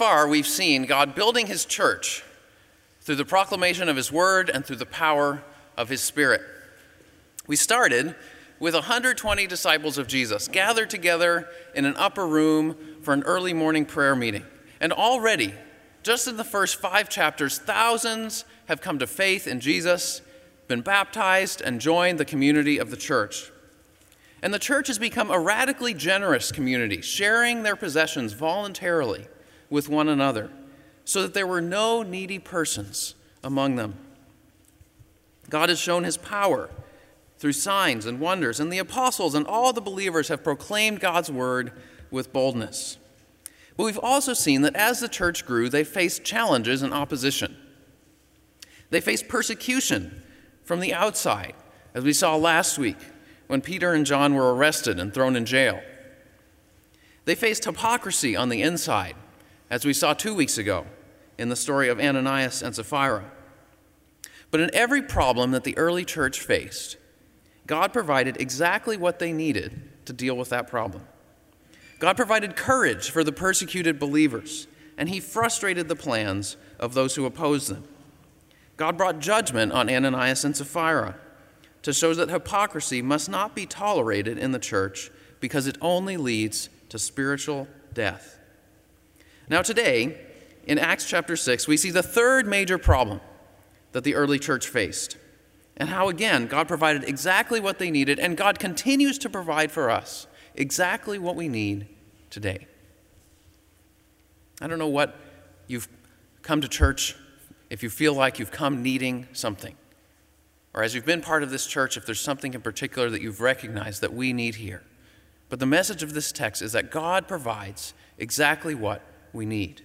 far, we've seen God building his church through the proclamation of his word and through the power of his spirit. We started with 120 disciples of Jesus gathered together in an upper room for an early morning prayer meeting. And already, just in the first five chapters, thousands have come to faith in Jesus, been baptized, and joined the community of the church. And the church has become a radically generous community, sharing their possessions voluntarily with one another, so that there were no needy persons among them. God has shown his power through signs and wonders, and the apostles and all the believers have proclaimed God's word with boldness. But we've also seen that as the church grew, they faced challenges and opposition. They faced persecution from the outside, as we saw last week when Peter and John were arrested and thrown in jail. They faced hypocrisy on the inside, as we saw two weeks ago in the story of Ananias and Sapphira. But in every problem that the early church faced, God provided exactly what they needed to deal with that problem. God provided courage for the persecuted believers, and He frustrated the plans of those who opposed them. God brought judgment on Ananias and Sapphira to show that hypocrisy must not be tolerated in the church because it only leads to spiritual death. Now, today, in Acts chapter 6, we see the third major problem that the early church faced, and how, again, God provided exactly what they needed, and God continues to provide for us exactly what we need today. I don't know what you've come to church if you feel like you've come needing something. Or as you've been part of this church, if there's something in particular that you've recognized that we need here. But the message of this text is that God provides exactly what we need.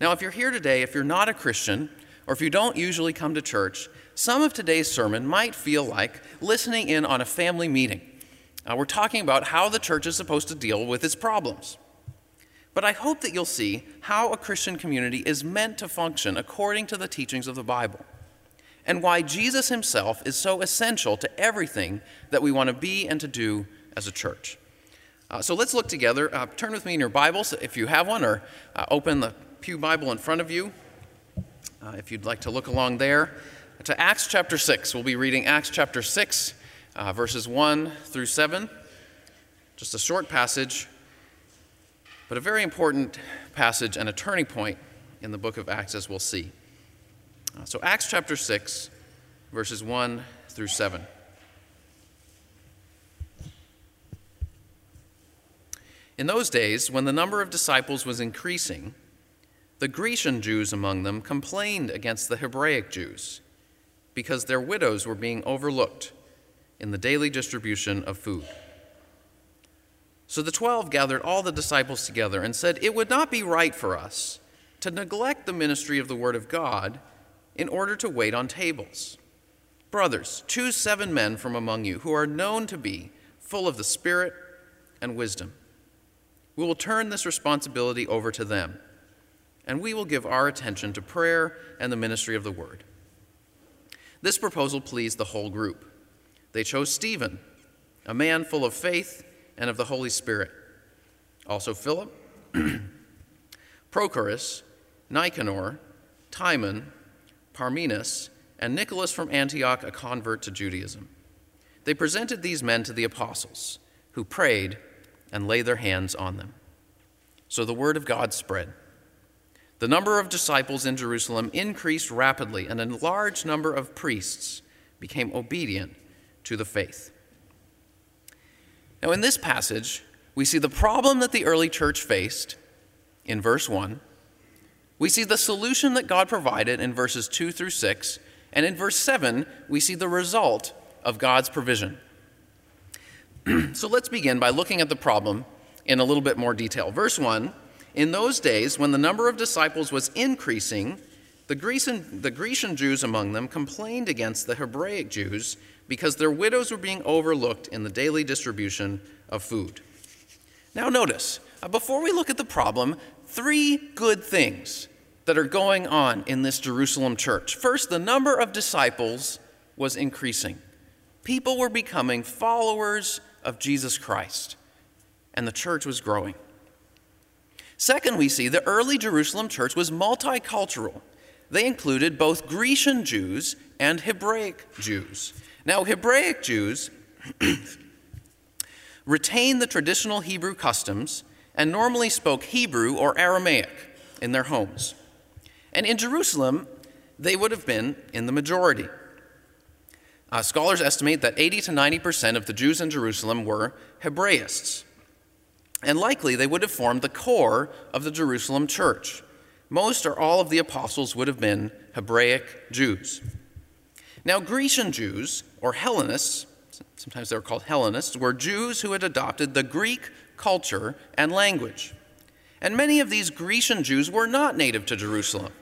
Now, if you're here today, if you're not a Christian, or if you don't usually come to church, some of today's sermon might feel like listening in on a family meeting. Uh, we're talking about how the church is supposed to deal with its problems. But I hope that you'll see how a Christian community is meant to function according to the teachings of the Bible and why Jesus himself is so essential to everything that we want to be and to do as a church. Uh, so let's look together. Uh, turn with me in your Bibles if you have one, or uh, open the Pew Bible in front of you uh, if you'd like to look along there. To Acts chapter 6. We'll be reading Acts chapter 6, uh, verses 1 through 7. Just a short passage, but a very important passage and a turning point in the book of Acts, as we'll see. Uh, so, Acts chapter 6, verses 1 through 7. In those days, when the number of disciples was increasing, the Grecian Jews among them complained against the Hebraic Jews because their widows were being overlooked in the daily distribution of food. So the twelve gathered all the disciples together and said, It would not be right for us to neglect the ministry of the Word of God in order to wait on tables. Brothers, choose seven men from among you who are known to be full of the Spirit and wisdom. We will turn this responsibility over to them, and we will give our attention to prayer and the ministry of the word. This proposal pleased the whole group. They chose Stephen, a man full of faith and of the Holy Spirit, also Philip, Prochorus, Nicanor, Timon, Parmenas, and Nicholas from Antioch, a convert to Judaism. They presented these men to the apostles, who prayed and lay their hands on them. So the word of God spread. The number of disciples in Jerusalem increased rapidly, and a large number of priests became obedient to the faith. Now, in this passage, we see the problem that the early church faced in verse 1 we see the solution that God provided in verses 2 through 6, and in verse 7, we see the result of God's provision. so let's begin by looking at the problem in a little bit more detail. Verse 1 In those days, when the number of disciples was increasing, the Grecian, the Grecian Jews among them complained against the Hebraic Jews because their widows were being overlooked in the daily distribution of food. Now, notice, uh, before we look at the problem, three good things that are going on in this Jerusalem church. First, the number of disciples was increasing. People were becoming followers of Jesus Christ, and the church was growing. Second, we see the early Jerusalem church was multicultural. They included both Grecian Jews and Hebraic Jews. Now, Hebraic Jews retained the traditional Hebrew customs and normally spoke Hebrew or Aramaic in their homes. And in Jerusalem, they would have been in the majority. Uh, scholars estimate that 80 to 90 percent of the Jews in Jerusalem were Hebraists. And likely they would have formed the core of the Jerusalem church. Most or all of the apostles would have been Hebraic Jews. Now, Grecian Jews, or Hellenists, sometimes they were called Hellenists, were Jews who had adopted the Greek culture and language. And many of these Grecian Jews were not native to Jerusalem.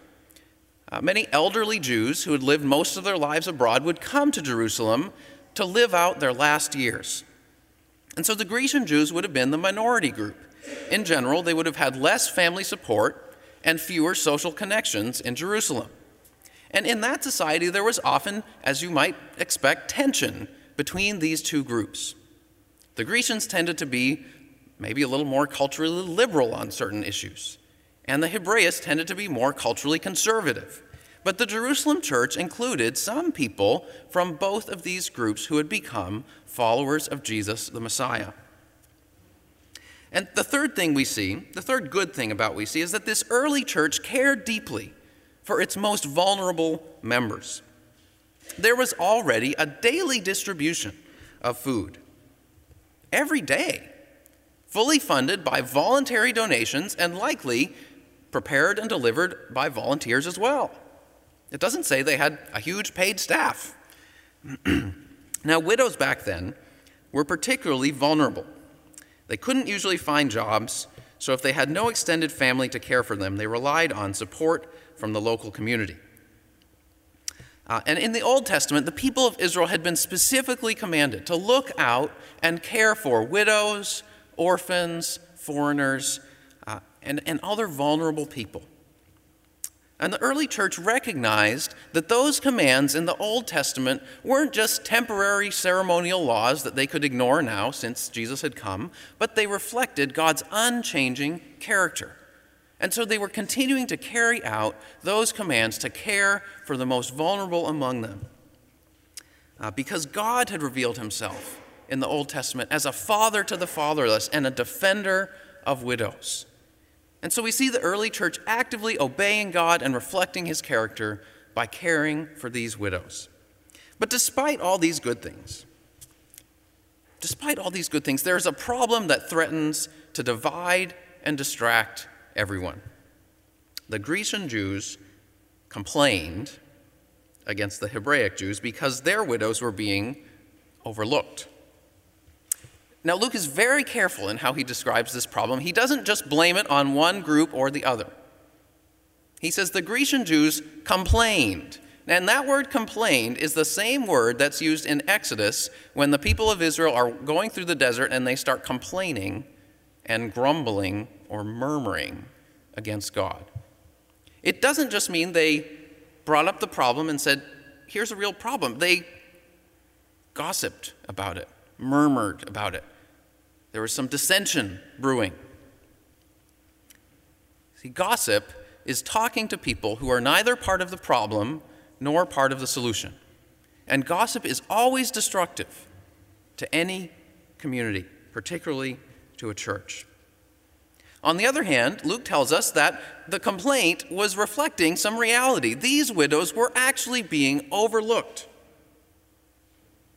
Uh, many elderly Jews who had lived most of their lives abroad would come to Jerusalem to live out their last years. And so the Grecian Jews would have been the minority group. In general, they would have had less family support and fewer social connections in Jerusalem. And in that society, there was often, as you might expect, tension between these two groups. The Grecians tended to be maybe a little more culturally liberal on certain issues, and the Hebraists tended to be more culturally conservative. But the Jerusalem church included some people from both of these groups who had become followers of Jesus the Messiah. And the third thing we see, the third good thing about we see, is that this early church cared deeply for its most vulnerable members. There was already a daily distribution of food. Every day, fully funded by voluntary donations and likely prepared and delivered by volunteers as well. It doesn't say they had a huge paid staff. now, widows back then were particularly vulnerable. They couldn't usually find jobs, so if they had no extended family to care for them, they relied on support from the local community. Uh, and in the Old Testament, the people of Israel had been specifically commanded to look out and care for widows, orphans, foreigners, and, and other vulnerable people. And the early church recognized that those commands in the Old Testament weren't just temporary ceremonial laws that they could ignore now since Jesus had come, but they reflected God's unchanging character. And so they were continuing to carry out those commands to care for the most vulnerable among them. Uh, because God had revealed himself in the Old Testament as a father to the fatherless and a defender of widows. And so we see the early church actively obeying God and reflecting his character by caring for these widows. But despite all these good things, despite all these good things, there's a problem that threatens to divide and distract everyone. The Grecian Jews complained against the Hebraic Jews because their widows were being overlooked. Now, Luke is very careful in how he describes this problem. He doesn't just blame it on one group or the other. He says the Grecian Jews complained. And that word complained is the same word that's used in Exodus when the people of Israel are going through the desert and they start complaining and grumbling or murmuring against God. It doesn't just mean they brought up the problem and said, here's a real problem. They gossiped about it murmured about it. There was some dissension brewing. See, gossip is talking to people who are neither part of the problem nor part of the solution. And gossip is always destructive to any community, particularly to a church. On the other hand, Luke tells us that the complaint was reflecting some reality. These widows were actually being overlooked.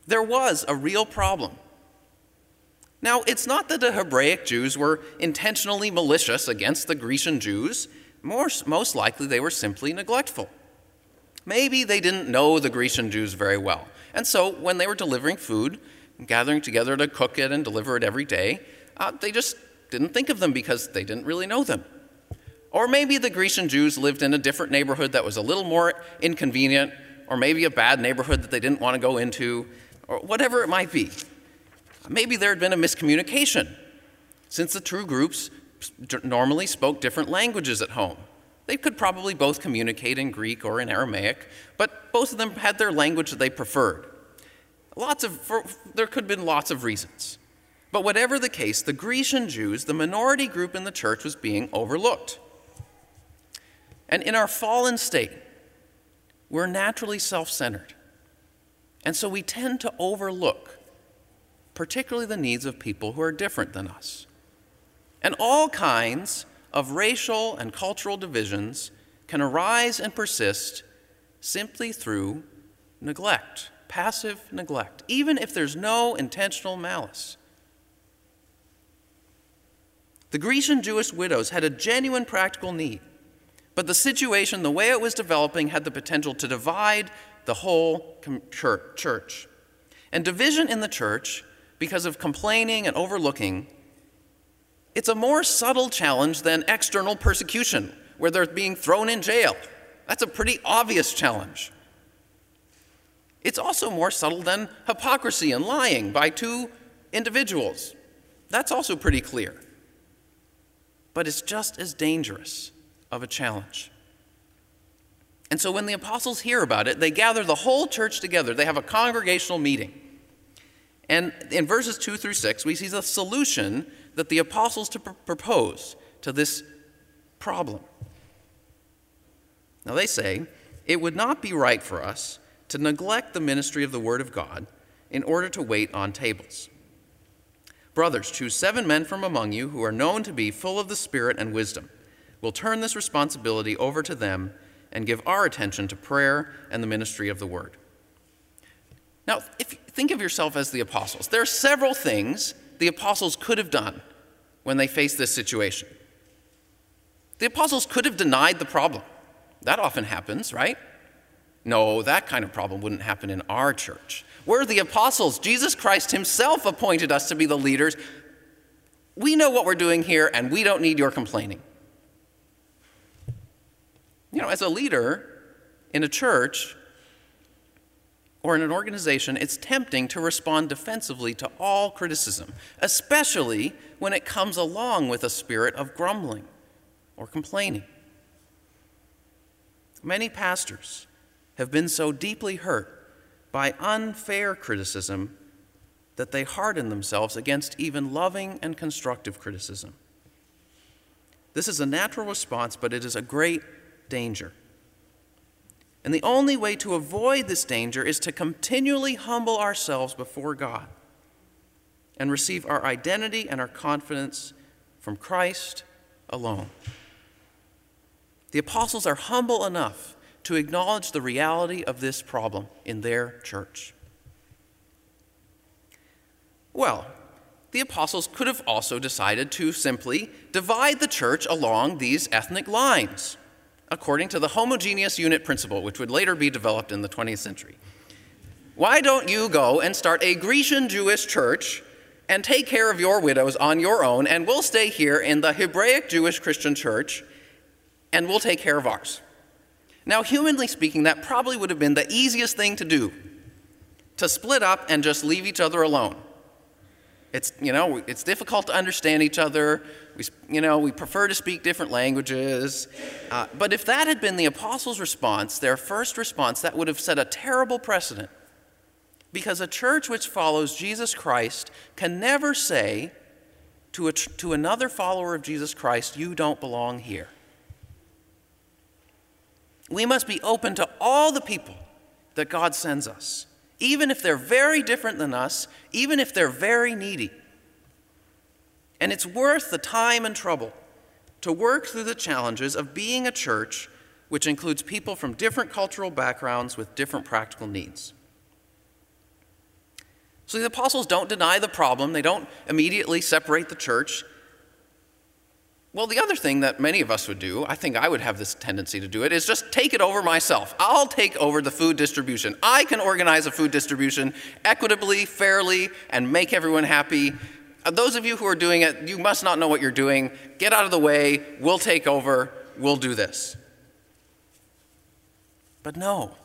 There was a real problem. Now, it's not that the Hebraic Jews were intentionally malicious against the Grecian Jews. More, most likely, they were simply neglectful. Maybe they didn't know the Grecian Jews very well. And so, when they were delivering food, gathering together to cook it and deliver it every day, uh, they just didn't think of them because they didn't really know them. Or maybe the Grecian Jews lived in a different neighborhood that was a little more inconvenient, or maybe a bad neighborhood that they didn't want to go into, or whatever it might be. Maybe there had been a miscommunication, since the two groups normally spoke different languages at home. They could probably both communicate in Greek or in Aramaic, but both of them had their language that they preferred. Lots of, for, there could have been lots of reasons. But whatever the case, the Grecian Jews, the minority group in the church, was being overlooked. And in our fallen state, we're naturally self centered. And so we tend to overlook, particularly the needs of people who are different than us. And all kinds of racial and cultural divisions can arise and persist simply through neglect, passive neglect, even if there's no intentional malice. The Grecian Jewish widows had a genuine practical need, but the situation, the way it was developing, had the potential to divide the whole church. And division in the church, because of complaining and overlooking, it's a more subtle challenge than external persecution, where they're being thrown in jail. That's a pretty obvious challenge. It's also more subtle than hypocrisy and lying by two individuals. That's also pretty clear. But it's just as dangerous of a challenge. And so when the apostles hear about it, they gather the whole church together. They have a congregational meeting. And in verses 2 through 6, we see the solution that the apostles to pr- propose to this problem. Now they say, it would not be right for us to neglect the ministry of the Word of God in order to wait on tables. Brothers, choose seven men from among you who are known to be full of the Spirit and wisdom. We'll turn this responsibility over to them and give our attention to prayer and the ministry of the Word. Now, if think of yourself as the apostles, there are several things the apostles could have done when they faced this situation. The apostles could have denied the problem. That often happens, right? No, that kind of problem wouldn't happen in our church. We're the apostles. Jesus Christ himself appointed us to be the leaders. We know what we're doing here, and we don't need your complaining. You know, as a leader in a church or in an organization, it's tempting to respond defensively to all criticism, especially when it comes along with a spirit of grumbling or complaining. Many pastors have been so deeply hurt by unfair criticism that they harden themselves against even loving and constructive criticism. This is a natural response, but it is a great danger. And the only way to avoid this danger is to continually humble ourselves before God and receive our identity and our confidence from Christ alone. The apostles are humble enough to acknowledge the reality of this problem in their church. Well, the apostles could have also decided to simply divide the church along these ethnic lines, according to the homogeneous unit principle, which would later be developed in the 20th century. Why don't you go and start a Grecian Jewish church and take care of your widows on your own, and we'll stay here in the Hebraic Jewish Christian church and we'll take care of ours? Now, humanly speaking, that probably would have been the easiest thing to do to split up and just leave each other alone. It's, you know, it's difficult to understand each other. We, you know, we prefer to speak different languages. Uh, but if that had been the apostles' response, their first response, that would have set a terrible precedent. Because a church which follows Jesus Christ can never say to, a, to another follower of Jesus Christ, You don't belong here. We must be open to all the people that God sends us, even if they're very different than us, even if they're very needy. And it's worth the time and trouble to work through the challenges of being a church which includes people from different cultural backgrounds with different practical needs. So the apostles don't deny the problem, they don't immediately separate the church. Well, the other thing that many of us would do, I think I would have this tendency to do it, is just take it over myself. I'll take over the food distribution. I can organize a food distribution equitably, fairly, and make everyone happy. Uh, those of you who are doing it, you must not know what you're doing. Get out of the way. We'll take over. We'll do this. But no.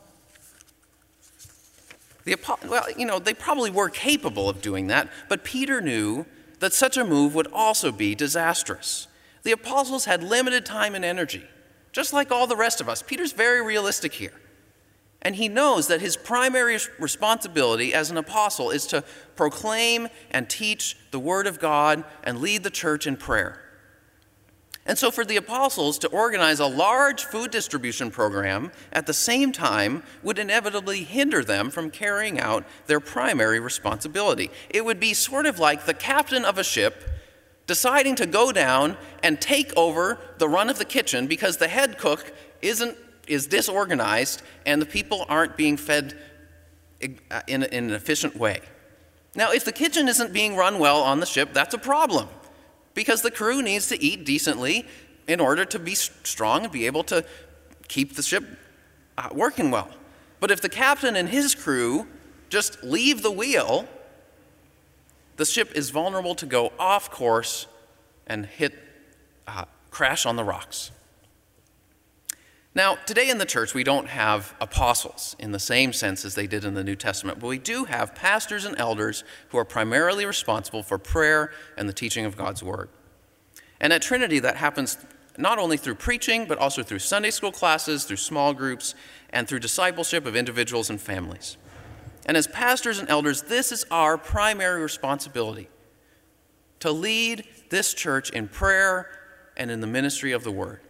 The, well, you know, they probably were capable of doing that, but Peter knew that such a move would also be disastrous. The apostles had limited time and energy, just like all the rest of us. Peter's very realistic here. And he knows that his primary responsibility as an apostle is to proclaim and teach the Word of God and lead the church in prayer. And so, for the apostles to organize a large food distribution program at the same time would inevitably hinder them from carrying out their primary responsibility. It would be sort of like the captain of a ship deciding to go down and take over the run of the kitchen because the head cook isn't, is disorganized and the people aren't being fed in, in an efficient way. Now, if the kitchen isn't being run well on the ship, that's a problem because the crew needs to eat decently in order to be strong and be able to keep the ship uh, working well. But if the captain and his crew just leave the wheel, the ship is vulnerable to go off course and hit, uh, crash on the rocks. Now, today in the church, we don't have apostles in the same sense as they did in the New Testament, but we do have pastors and elders who are primarily responsible for prayer and the teaching of God's Word. And at Trinity, that happens not only through preaching, but also through Sunday school classes, through small groups, and through discipleship of individuals and families. And as pastors and elders, this is our primary responsibility to lead this church in prayer and in the ministry of the Word.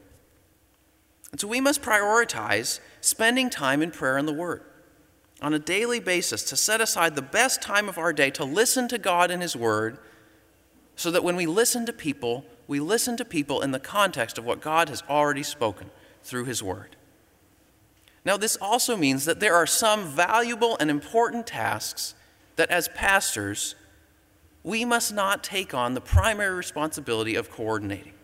And so we must prioritize spending time in prayer and the Word on a daily basis to set aside the best time of our day to listen to God and His Word so that when we listen to people, we listen to people in the context of what God has already spoken through His Word. Now, this also means that there are some valuable and important tasks that as pastors, we must not take on the primary responsibility of coordinating.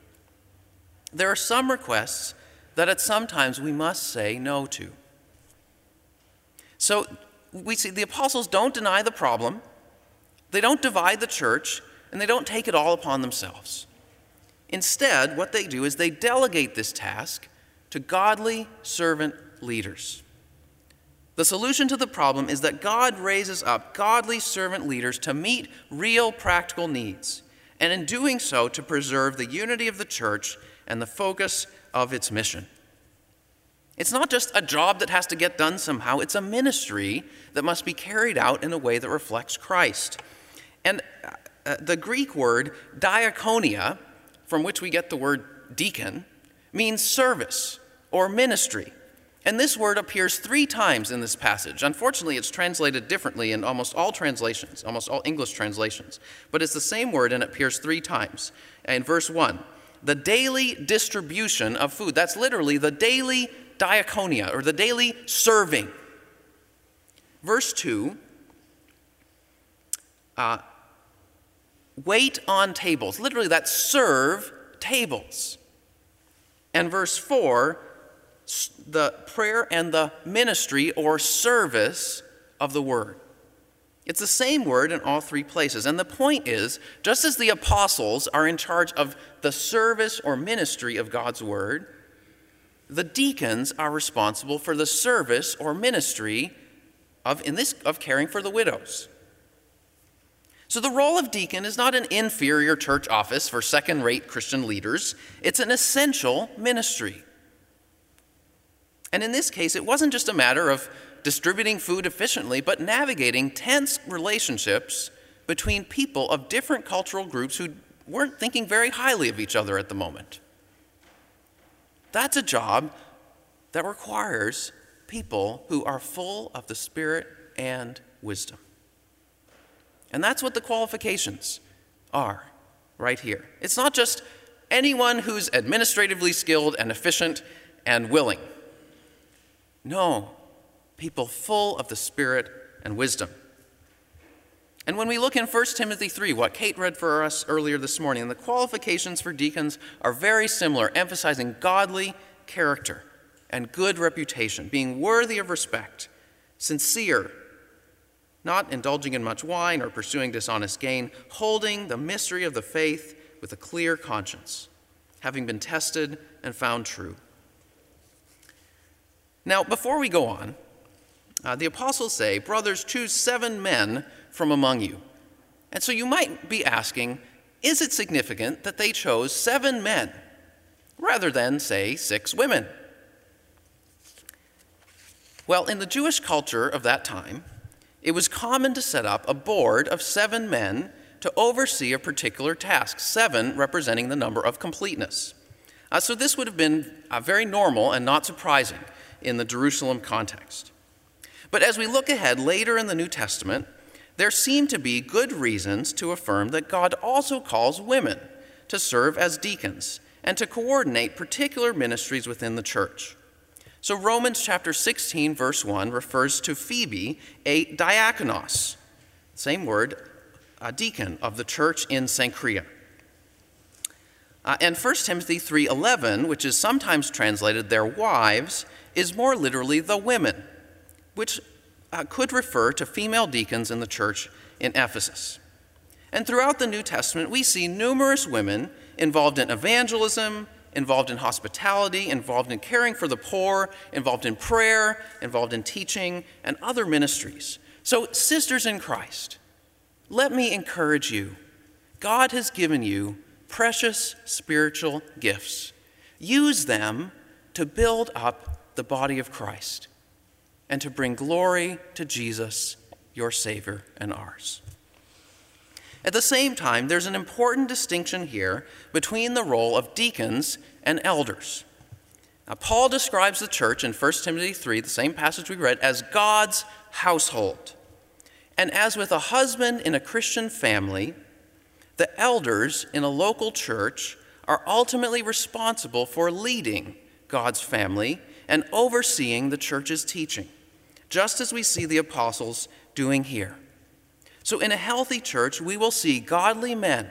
There are some requests that at some times we must say no to. So we see the apostles don't deny the problem, they don't divide the church, and they don't take it all upon themselves. Instead, what they do is they delegate this task to godly servant leaders. The solution to the problem is that God raises up godly servant leaders to meet real practical needs, and in doing so, to preserve the unity of the church and the focus of its mission. It's not just a job that has to get done somehow, it's a ministry that must be carried out in a way that reflects Christ. And uh, uh, the Greek word diakonia, from which we get the word deacon, means service or ministry. And this word appears three times in this passage. Unfortunately, it's translated differently in almost all translations, almost all English translations. But it's the same word and it appears three times. In verse 1, the daily distribution of food. That's literally the daily diakonia, or the daily serving. Verse 2 uh, wait on tables. Literally, that's serve tables. And verse 4 the prayer and the ministry or service of the word. It's the same word in all three places. And the point is just as the apostles are in charge of the service or ministry of God's word, the deacons are responsible for the service or ministry of, in this, of caring for the widows. So the role of deacon is not an inferior church office for second rate Christian leaders, it's an essential ministry. And in this case, it wasn't just a matter of distributing food efficiently, but navigating tense relationships between people of different cultural groups who weren't thinking very highly of each other at the moment. That's a job that requires people who are full of the Spirit and wisdom. And that's what the qualifications are right here. It's not just anyone who's administratively skilled and efficient and willing. No, people full of the Spirit and wisdom. And when we look in 1 Timothy 3, what Kate read for us earlier this morning, the qualifications for deacons are very similar, emphasizing godly character and good reputation, being worthy of respect, sincere, not indulging in much wine or pursuing dishonest gain, holding the mystery of the faith with a clear conscience, having been tested and found true. Now, before we go on, uh, the apostles say, Brothers, choose seven men from among you. And so you might be asking, is it significant that they chose seven men rather than, say, six women? Well, in the Jewish culture of that time, it was common to set up a board of seven men to oversee a particular task, seven representing the number of completeness. Uh, so this would have been uh, very normal and not surprising in the Jerusalem context. But as we look ahead later in the New Testament, there seem to be good reasons to affirm that God also calls women to serve as deacons and to coordinate particular ministries within the church. So, Romans chapter 16, verse 1 refers to Phoebe, a diakonos, same word, a deacon of the church in Cenchrea. Uh, and 1 Timothy 3:11, which is sometimes translated their wives, is more literally the women, which uh, could refer to female deacons in the church in Ephesus. And throughout the New Testament, we see numerous women involved in evangelism, involved in hospitality, involved in caring for the poor, involved in prayer, involved in teaching, and other ministries. So, sisters in Christ, let me encourage you. God has given you precious spiritual gifts. Use them to build up the body of Christ and to bring glory to Jesus, your Savior and ours. At the same time, there's an important distinction here between the role of deacons and elders. Now, Paul describes the church in 1 Timothy 3, the same passage we read, as God's household. And as with a husband in a Christian family, the elders in a local church are ultimately responsible for leading God's family and overseeing the church's teaching just as we see the apostles doing here. So, in a healthy church, we will see godly men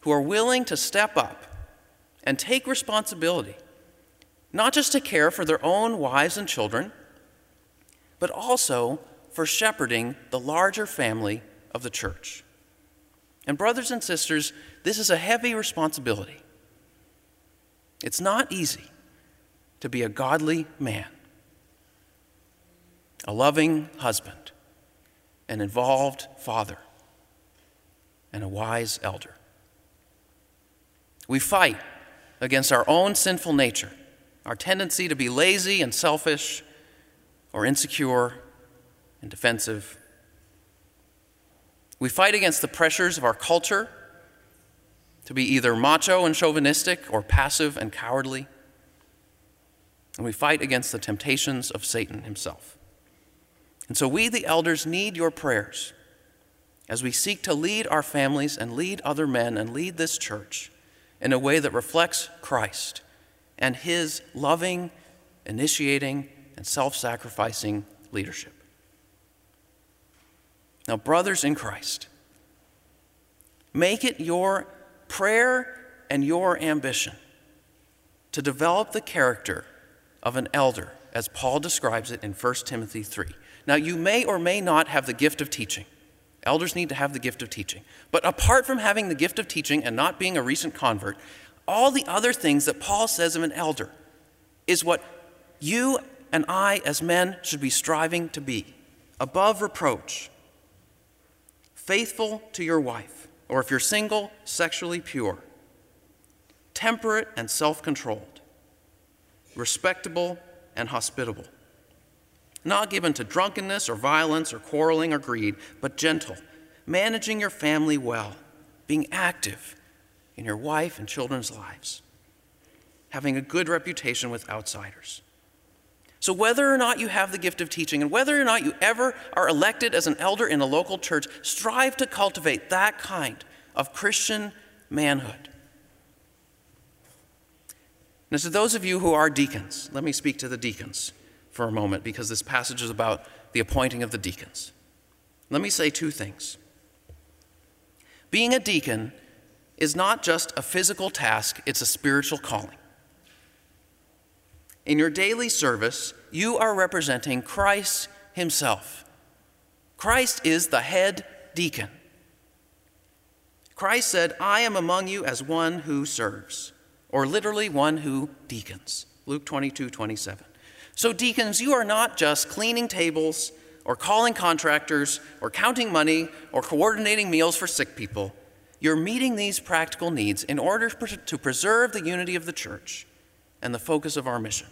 who are willing to step up and take responsibility, not just to care for their own wives and children, but also for shepherding the larger family of the church. And, brothers and sisters, this is a heavy responsibility. It's not easy to be a godly man a loving husband, an involved father, and a wise elder. We fight against our own sinful nature, our tendency to be lazy and selfish or insecure and defensive. We fight against the pressures of our culture to be either macho and chauvinistic or passive and cowardly. And we fight against the temptations of Satan himself. And so we, the elders, need your prayers as we seek to lead our families and lead other men and lead this church in a way that reflects Christ and his loving, initiating, and self sacrificing leadership. Now, brothers in Christ, make it your prayer and your ambition to develop the character of an elder, as Paul describes it in 1 Timothy 3. Now, you may or may not have the gift of teaching. Elders need to have the gift of teaching. But apart from having the gift of teaching and not being a recent convert, all the other things that Paul says of an elder is what you and I, as men, should be striving to be above reproach, faithful to your wife, or if you're single, sexually pure, temperate and self controlled, respectable and hospitable not given to drunkenness or violence or quarreling or greed, but gentle, managing your family well, being active in your wife and children's lives, having a good reputation with outsiders. So, whether or not you have the gift of teaching, and whether or not you ever are elected as an elder in a local church, strive to cultivate that kind of Christian manhood. Now, to those of you who are deacons, let me speak to the deacons for a moment because this passage is about the appointing of the deacons. Let me say two things. Being a deacon is not just a physical task, it's a spiritual calling. In your daily service, you are representing Christ Himself. Christ is the head deacon. Christ said, I am among you as one who serves, or literally one who deacons. Luke 22 27. So, deacons, you are not just cleaning tables or calling contractors or counting money or coordinating meals for sick people. You're meeting these practical needs in order to preserve the unity of the church and the focus of our mission.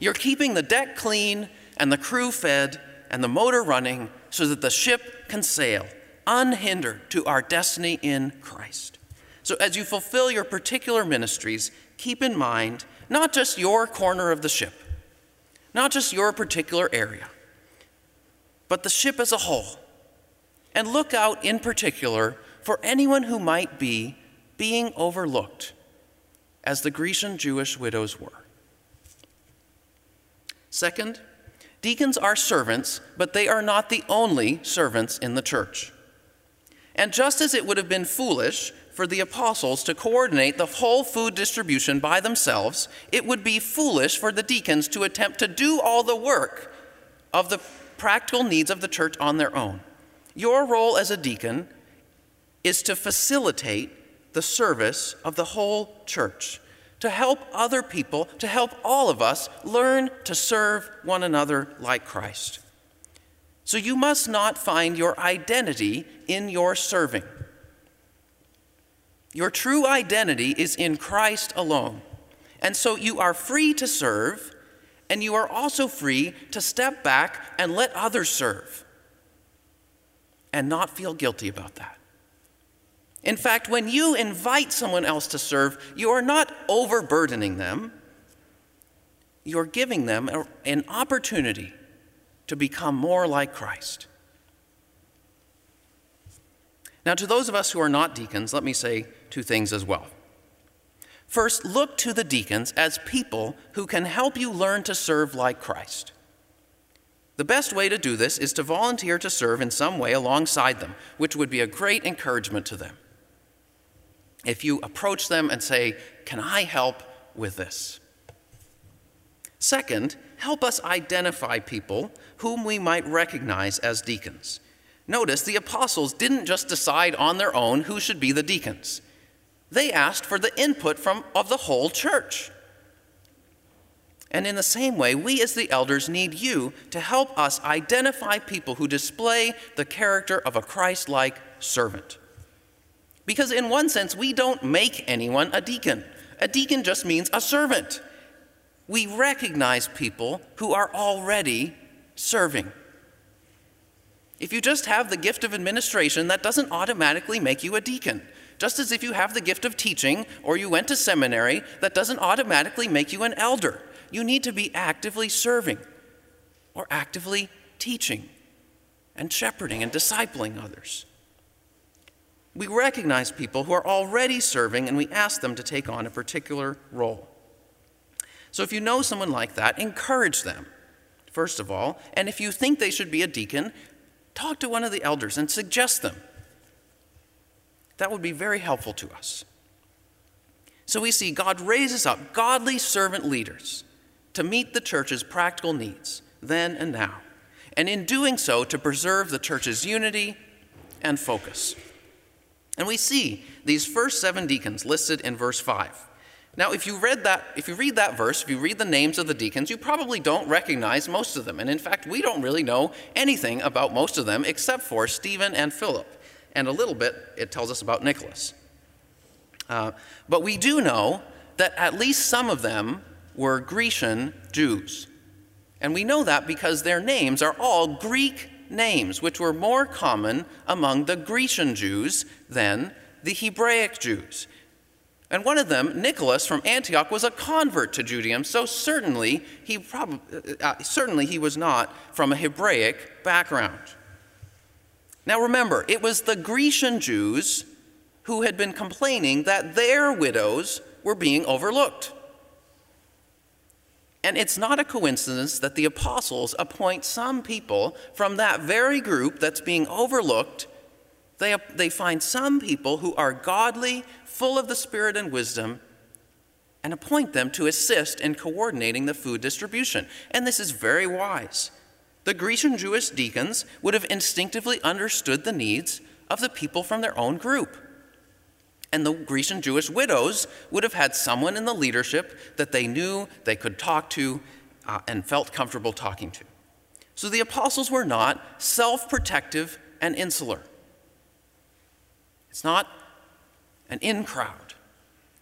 You're keeping the deck clean and the crew fed and the motor running so that the ship can sail unhindered to our destiny in Christ. So, as you fulfill your particular ministries, keep in mind not just your corner of the ship, not just your particular area, but the ship as a whole. And look out in particular for anyone who might be being overlooked, as the Grecian Jewish widows were. Second, deacons are servants, but they are not the only servants in the church. And just as it would have been foolish for the apostles to coordinate the whole food distribution by themselves, it would be foolish for the deacons to attempt to do all the work of the practical needs of the church on their own. Your role as a deacon is to facilitate the service of the whole church, to help other people, to help all of us learn to serve one another like Christ. So you must not find your identity in your serving. Your true identity is in Christ alone. And so you are free to serve, and you are also free to step back and let others serve and not feel guilty about that. In fact, when you invite someone else to serve, you are not overburdening them, you're giving them an opportunity to become more like Christ. Now, to those of us who are not deacons, let me say two things as well. First, look to the deacons as people who can help you learn to serve like Christ. The best way to do this is to volunteer to serve in some way alongside them, which would be a great encouragement to them. If you approach them and say, Can I help with this? Second, help us identify people whom we might recognize as deacons. Notice the apostles didn't just decide on their own who should be the deacons. They asked for the input from, of the whole church. And in the same way, we as the elders need you to help us identify people who display the character of a Christ like servant. Because, in one sense, we don't make anyone a deacon. A deacon just means a servant we recognize people who are already serving. If you just have the gift of administration, that doesn't automatically make you a deacon. Just as if you have the gift of teaching or you went to seminary, that doesn't automatically make you an elder. You need to be actively serving or actively teaching and shepherding and discipling others. We recognize people who are already serving and we ask them to take on a particular role. So if you know someone like that, encourage them, first of all. And if you think they should be a deacon, talk to one of the elders and suggest them. That would be very helpful to us. So we see God raises up godly servant leaders to meet the church's practical needs then and now, and in doing so, to preserve the church's unity and focus. And we see these first seven deacons listed in verse 5. Now, if you read that, if you read that verse, if you read the names of the deacons, you probably don't recognize most of them. And in fact, we don't really know anything about most of them except for Stephen and Philip. And a little bit, it tells us about Nicholas. Uh, but we do know that at least some of them were Grecian Jews. And we know that because their names are all Greek names, which were more common among the Grecian Jews than the Hebraic Jews. And one of them, Nicholas from Antioch, was a convert to Judaism, so certainly he, prob- uh, certainly he was not from a Hebraic background. Now remember, it was the Grecian Jews who had been complaining that their widows were being overlooked. And it's not a coincidence that the apostles appoint some people from that very group that's being overlooked they, they find some people who are godly, full of the Spirit and wisdom, and appoint them to assist in coordinating the food distribution. And this is very wise. The Grecian Jewish deacons would have instinctively understood the needs of the people from their own group. And the Grecian Jewish widows would have had someone in the leadership that they knew they could talk to uh, and felt comfortable talking to. So the apostles were not self protective and insular. It's not an in crowd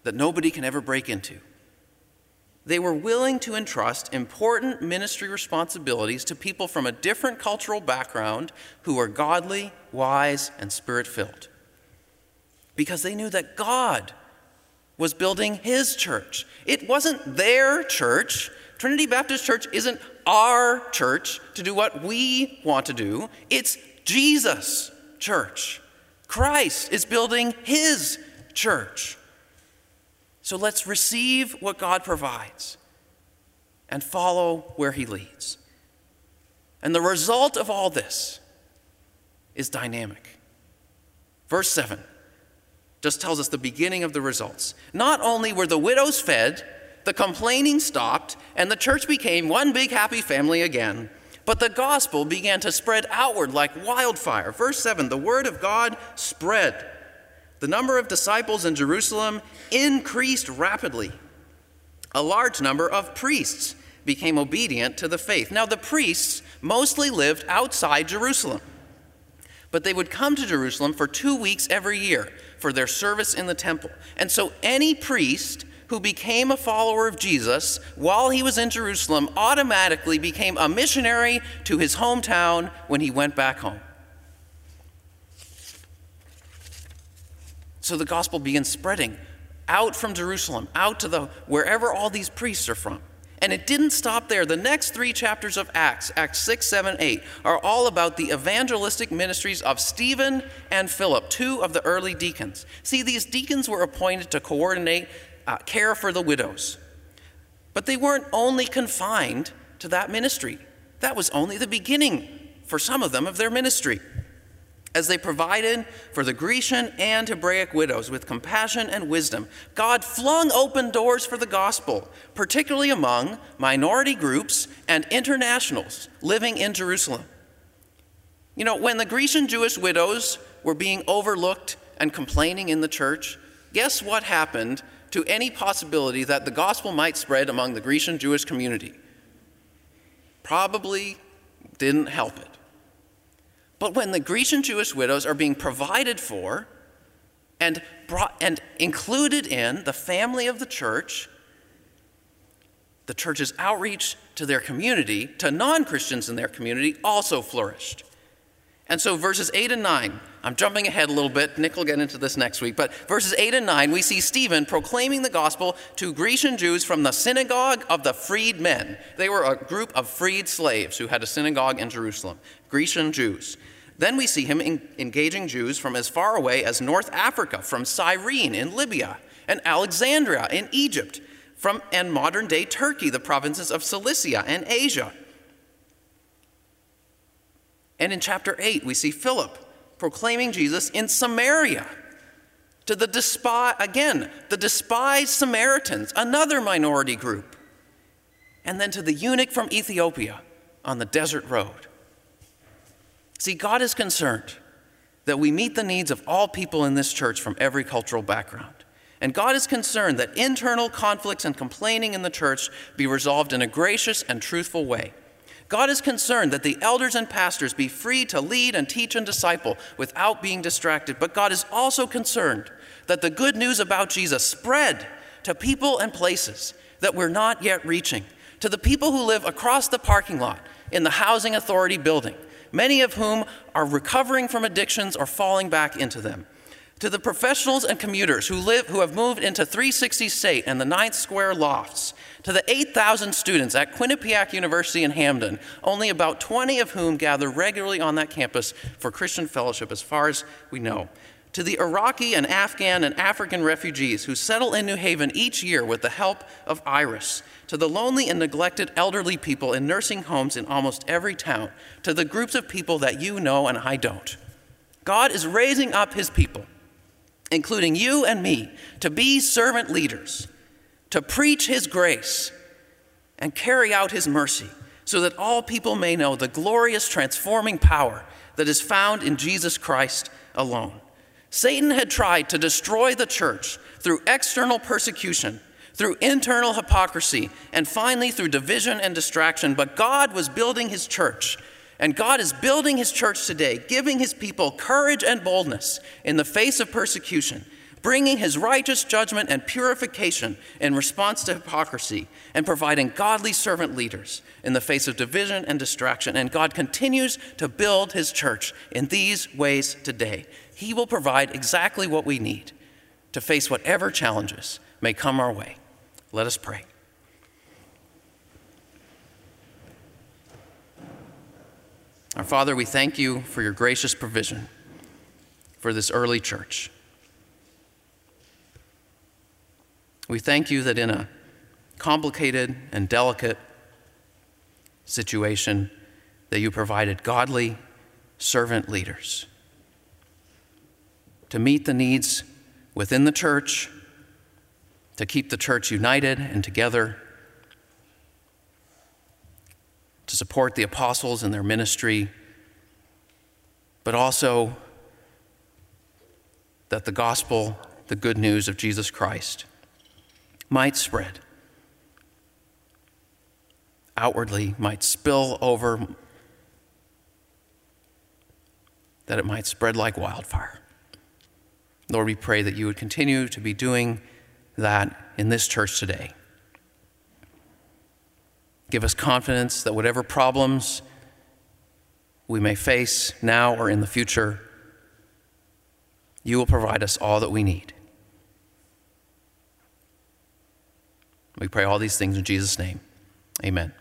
that nobody can ever break into. they were willing to entrust important ministry responsibilities to people from a different cultural background who were godly, wise, and spirit filled. Because they knew that God was building his church. It wasn't their church. Trinity Baptist Church isn't our church to do what we want to do, it's Jesus' church. Christ is building his church. So let's receive what God provides and follow where He leads. And the result of all this is dynamic. Verse 7 just tells us the beginning of the results. Not only were the widows fed, the complaining stopped, and the church became one big happy family again, but the gospel began to spread outward like wildfire. Verse 7 the word of God spread the number of disciples in Jerusalem increased rapidly. A large number of priests became obedient to the faith. Now, the priests mostly lived outside Jerusalem, but they would come to Jerusalem for two weeks every year for their service in the temple. And so, any priest who became a follower of Jesus while he was in Jerusalem automatically became a missionary to his hometown when he went back home. So the gospel begins spreading out from Jerusalem, out to the wherever all these priests are from. And it didn't stop there. The next three chapters of Acts, Acts 6, 7, 8, are all about the evangelistic ministries of Stephen and Philip, two of the early deacons. See, these deacons were appointed to coordinate uh, care for the widows. But they weren't only confined to that ministry, that was only the beginning for some of them of their ministry as they provided for the Grecian and Hebraic widows with compassion and wisdom, God flung open doors for the gospel, particularly among minority groups and internationals living in Jerusalem. You know, when the Grecian Jewish widows were being overlooked and complaining in the church, guess what happened to any possibility that the gospel might spread among the Grecian Jewish community? Probably didn't help it. But when the Grecian Jewish widows are being provided for and, brought, and included in the family of the church, the church's outreach to their community, to non Christians in their community, also flourished. And so, verses 8 and 9, I'm jumping ahead a little bit. Nick will get into this next week. But verses 8 and 9, we see Stephen proclaiming the gospel to Grecian Jews from the synagogue of the freed men. They were a group of freed slaves who had a synagogue in Jerusalem, Grecian Jews. Then we see him engaging Jews from as far away as North Africa, from Cyrene in Libya, and Alexandria in Egypt, from and modern day Turkey, the provinces of Cilicia and Asia. And in chapter 8, we see Philip proclaiming Jesus in Samaria to the despised, again, the despised Samaritans, another minority group, and then to the eunuch from Ethiopia on the desert road. See, God is concerned that we meet the needs of all people in this church from every cultural background. And God is concerned that internal conflicts and complaining in the church be resolved in a gracious and truthful way. God is concerned that the elders and pastors be free to lead and teach and disciple without being distracted. But God is also concerned that the good news about Jesus spread to people and places that we're not yet reaching, to the people who live across the parking lot in the Housing Authority building, many of whom are recovering from addictions or falling back into them. To the professionals and commuters who, live, who have moved into 360 State and the Ninth Square lofts, to the 8,000 students at Quinnipiac University in Hamden, only about 20 of whom gather regularly on that campus for Christian fellowship, as far as we know. To the Iraqi and Afghan and African refugees who settle in New Haven each year with the help of Iris, to the lonely and neglected elderly people in nursing homes in almost every town, to the groups of people that you know and I don't. God is raising up his people, including you and me, to be servant leaders, to preach his grace and carry out his mercy, so that all people may know the glorious transforming power that is found in Jesus Christ alone. Satan had tried to destroy the church through external persecution through internal hypocrisy, and finally through division and distraction. But God was building his church. And God is building his church today, giving his people courage and boldness in the face of persecution, bringing his righteous judgment and purification in response to hypocrisy, and providing godly servant leaders in the face of division and distraction. And God continues to build his church in these ways today. He will provide exactly what we need to face whatever challenges may come our way. Let us pray. Our Father, we thank you for your gracious provision for this early church. We thank you that in a complicated and delicate situation that you provided godly servant leaders to meet the needs within the church, to keep the church united and together support the apostles in their ministry, but also that the gospel, the good news of Jesus Christ, might spread outwardly, might spill over, that it might spread like wildfire. Lord, we pray that you would continue to be doing that in this church today. Give us confidence that whatever problems we may face now or in the future, you will provide us all that we need. We pray all these things in Jesus' name. Amen.